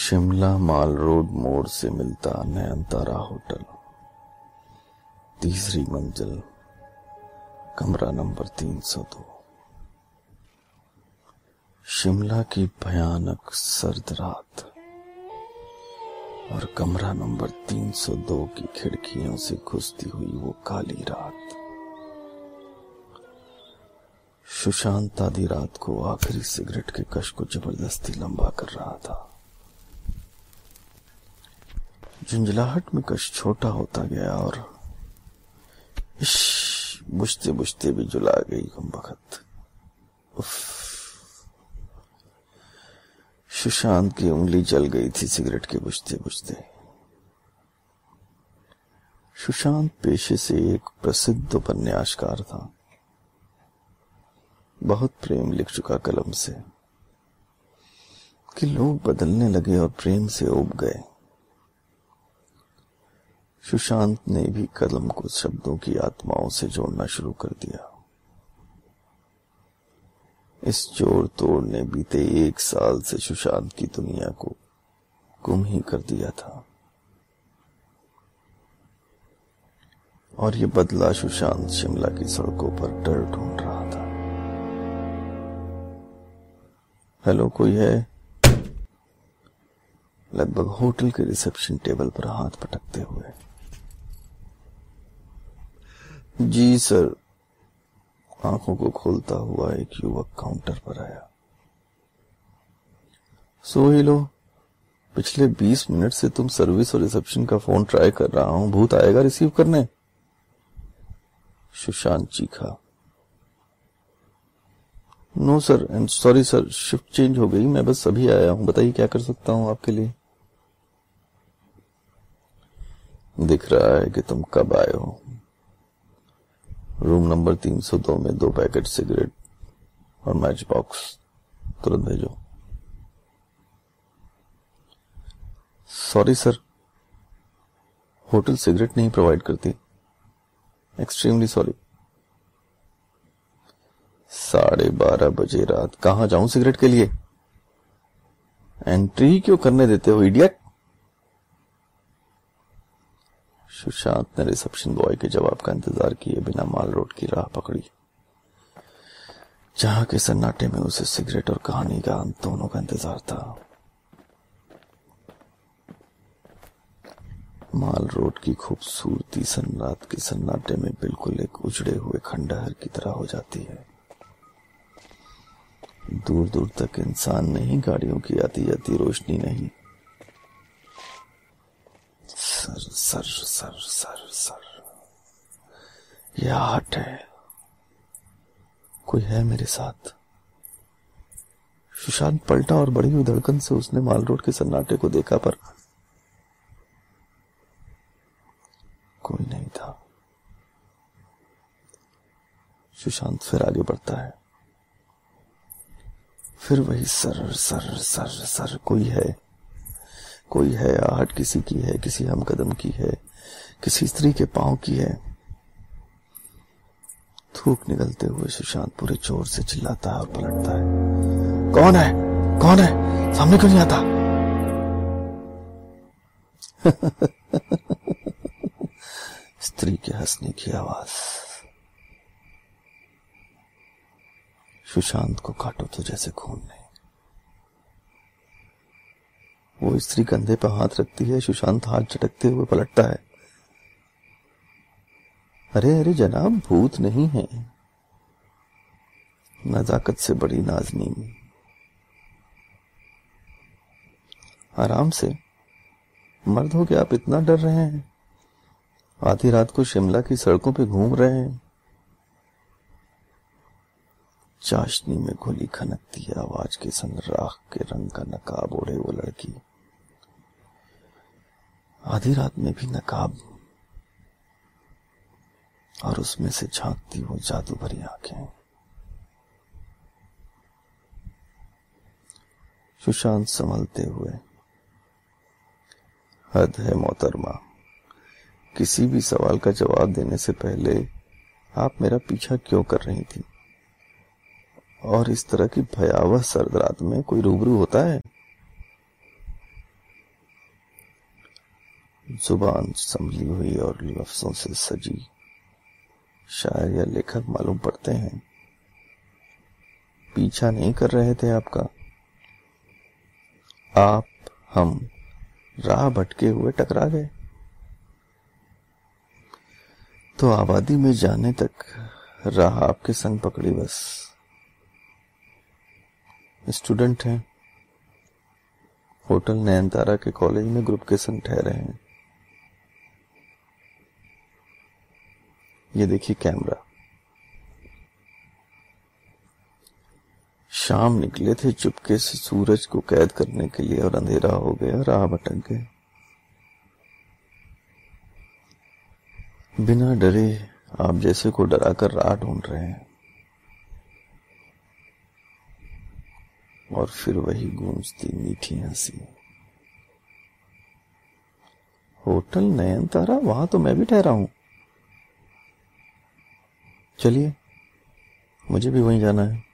शिमला माल road मोड़ से मिलता नयनतारा होटल। तीसरी मंजिल, कमरा नंबर तीन सौ दो। शिमला की भयानक सर्द रात और कमरा नंबर 302 की खिड़कियों से घुसती हुई वो काली रात। सुशांत आधी रात को आखिरी सिगरेट के कश को ज़बरदस्ती लंबा कर रहा था। झुंझलाहट में कश छोटा होता गया और बुझते बुझते भी जुला गई कम वक्त सुशांत की उंगली जल गई थी सिगरेट के बुझते बुझते। सुशांत पेशे से एक प्रसिद्ध उपन्यासकार था। बहुत प्रेम लिख चुका कलम से। कि लोग बदलने लगे और प्रेम से उब गए। सुशांत ने भी कलम को शब्दों की आत्माओं से जोड़ना शुरू कर दिया। इस जोड़ तोड़ ने बीते एक साल से सुशांत की दुनिया को गुम ही कर दिया था। और ये बदला सुशांत शिमला की सड़कों पर डर ढूंढ रहा था। हेलो, कोई है? लगभग होटल के रिसेप्शन टेबल पर हाथ पटकते हुए। जी सर, आँखों को खोलता हुआ एक युवक काउंटर पर आया। सो ही लो, पिछले बीस मिनट से तुम सर्विस और रिसेप्शन का फ़ोन ट्राई कर रहा हूँ, भूत आएगा रिसीव करने। सुशांत चीखा। No sir and sorry sir, shift change हो गई, मैं बस अभी आया हूँ, बताइए क्या कर सकता हूँ आपके लिए? दिख रहा है कि तुम कब आए हो। रूम नंबर 302 में दो पैकेट सिगरेट और मैच बॉक्स तुरंत भेजो। सॉरी सर होटल सिगरेट नहीं प्रोवाइड करती। एक्सट्रीमली सॉरी साढ़े बारह बजे रात कहाँ जाऊँ सिगरेट के लिए? एंट्री क्यों करने देते हो इडियट सुशांत ने रिसेप्शन बॉय के जवाब का इंतज़ार किए बिना माल रोड की राह पकड़ी। जहाँ के सन्नाटे में उसे सिगरेट और कहानी का अंत दोनों का इंतज़ार था। माल रोड की खूबसूरती सन्नाट के सन्नाटे में बिल्कुल एक उजड़े हुए खंडहर की तरह हो जाती है। दूर दूर तक इंसान नहीं गाड़ियों की आती जाती रोशनी नहीं। Sir sir sir sir. यह हट है। कोई है मेरे साथ? सुशांत पलटा और बड़ी हुई धड़कन से उसने माल रोड के सन्नाटे को देखा, पर कोई नहीं था। सुशांत फिर आगे बढ़ता है। फिर वही सर सर सर सर कोई है। कोई है, आहट किसी की है, किसी हम कदम की है, किसी स्त्री के पाँव की है। थूक निकलते हुए सुशांत पूरे ज़ोर से चिल्लाता है और पलटता है। कौन है? कौन है? सामने क्यों नहीं आता? स्त्री के हंसने की आवाज़। सुशांत को काटो तो जैसे खून नहीं। वो स्त्री कंधे पर हाथ रखती है, सुशांत हाथ झटकते हुए पलटता है। अरे अरे जनाब, भूत नहीं है। नजाकत से बड़ी नाजनी आराम से। मर्द हो के आप इतना डर रहे हैं? आधी रात को शिमला की सड़कों पे घूम रहे हैं। चाशनी में घुली खनकती आवाज़ के संग राख के रंग का नकाब ओढ़े वो लड़की। आधी रात में भी नकाब। और उसमें से झांकती वो जादू भरी आँखें। सुशांत संभलते हुए, हद है मोहतरमा, किसी भी सवाल का जवाब देने से पहले आप मेरा पीछा क्यों कर रही थी? और इस तरह की भयावह सर्द रात में कोई रूबरू होता है? ज़ुबान संभली हुई और लफ्जों से सजी। शायर या लेखक मालूम पड़ते हैं। पीछा नहीं कर रहे थे आपका। आप, हम, राह भटके हुए टकरा गए। तो आबादी में जाने तक राह आपके संग पकड़ी बस। स्टूडेंट हैं। होटल नयनतारा के कॉलेज में ग्रुप के संग ठहरे हैं। ये देखिए कैमरा। शाम निकले थे, चुपके से सूरज को कैद करने के लिए और अंधेरा हो गया राह भटक गए बिना डरे आप जैसे को डरा कर राह ढूंढ रहे हैं। और फिर वही गूंजती मीठी हँसी। होटल नयन तारा वहाँ तो मैं भी ठहरा हूँ। चलिए, मुझे भी वहीं जाना है।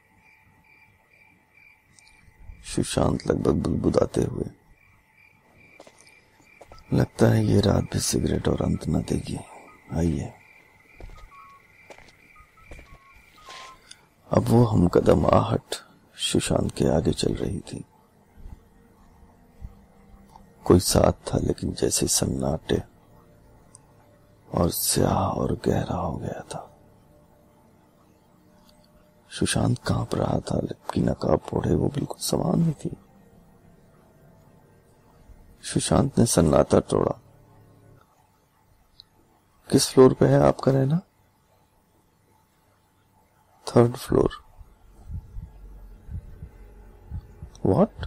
सुशांत लगभग बुदबुदाते हुए। लगता है ये रात भी सिगरेट और अंत न देगी। आइए। अब वो हम कदम आहट सुशांत के आगे चल रही थी। कोई साथ था, लेकिन जैसे सन्नाटे और स्याह और गहरा हो गया था। सुशांत काँप रहा था लिपकी नकाब ओढ़े वो बिल्कुल समान ही थी। सुशांत ने सन्नाटा तोड़ा। किस फ्लोर पे है आपका रहना? Third floor. What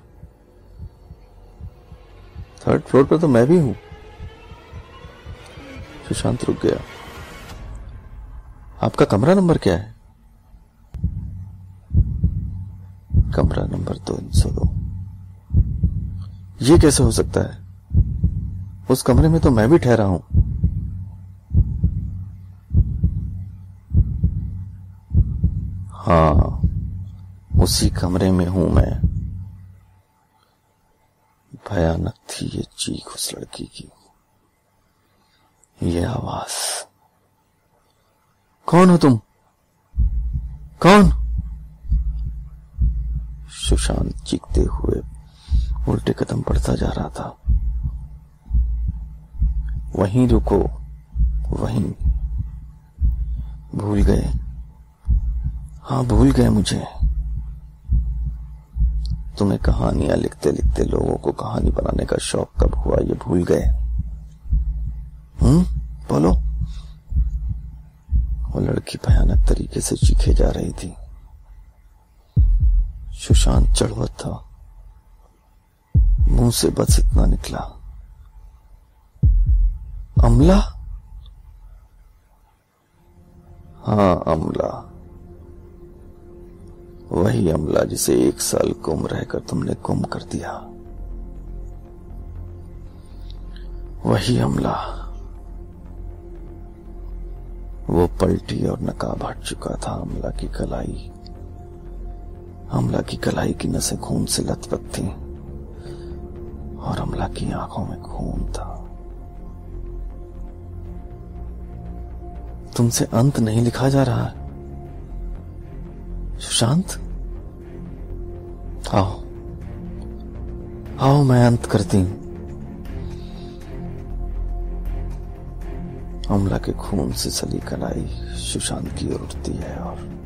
third floor पर तो मैं भी हूँ। सुशांत रुक गया। आपका कमरा नंबर क्या है? कमरा नंबर दो सौ दो ये कैसे हो सकता है? उस कमरे में तो मैं भी ठहरा हूँ। हाँ उसी कमरे में हूँ मैं। भयानक थी ये चीख उस लड़की की। ये आवाज़। कौन हो तुम? कौन? सुशांत चीखते हुए उल्टे कदम पड़ता जा रहा था। वहीं रुको, वहीं। भूल गए। हाँ भूल गए मुझे। तुम्हें कहानियाँ लिखते लिखते लोगों को कहानी बनाने का शौक कब हुआ, ये भूल गए। हम्म बोलो। वो लड़की भयानक तरीके से चीखे जा रही थी। सुशांत चढ़वत था। मुँह से बस इतना निकला। अमला? हाँ अमला। वही अमला जिसे एक साल गुम रहकर तुमने गुम कर दिया। वही अमला। वो पलटी और नकाब हट चुका था अमला की कलाई। अमला की कलाई की नसें खून से लथपथ थी और अमला की आँखों में खून था। तुमसे अंत नहीं लिखा जा रहा सुशांत? आओ। आओ, मैं अंत करती हूँ। अमला के खून से सली कलाई सुशांत की ओर उठती है और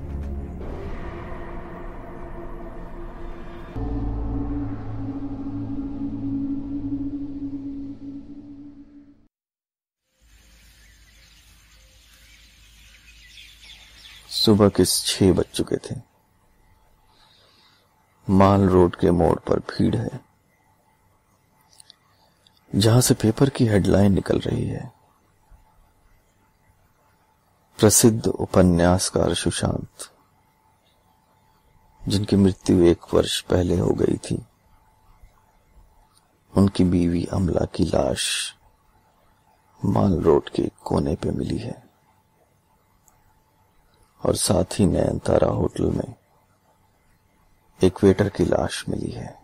सुबह के छह बज चुके थे। माल रोड के मोड़ पर भीड़ है। जहाँ से पेपर की हेडलाइन निकल रही है। प्रसिद्ध उपन्यासकार सुशांत, जिनकी मृत्यु एक वर्ष पहले हो गई थी, उनकी बीवी अमला की लाश माल रोड के कोने पे मिली है। और साथ ही नयन तारा होटल में एक वेटर की लाश मिली है।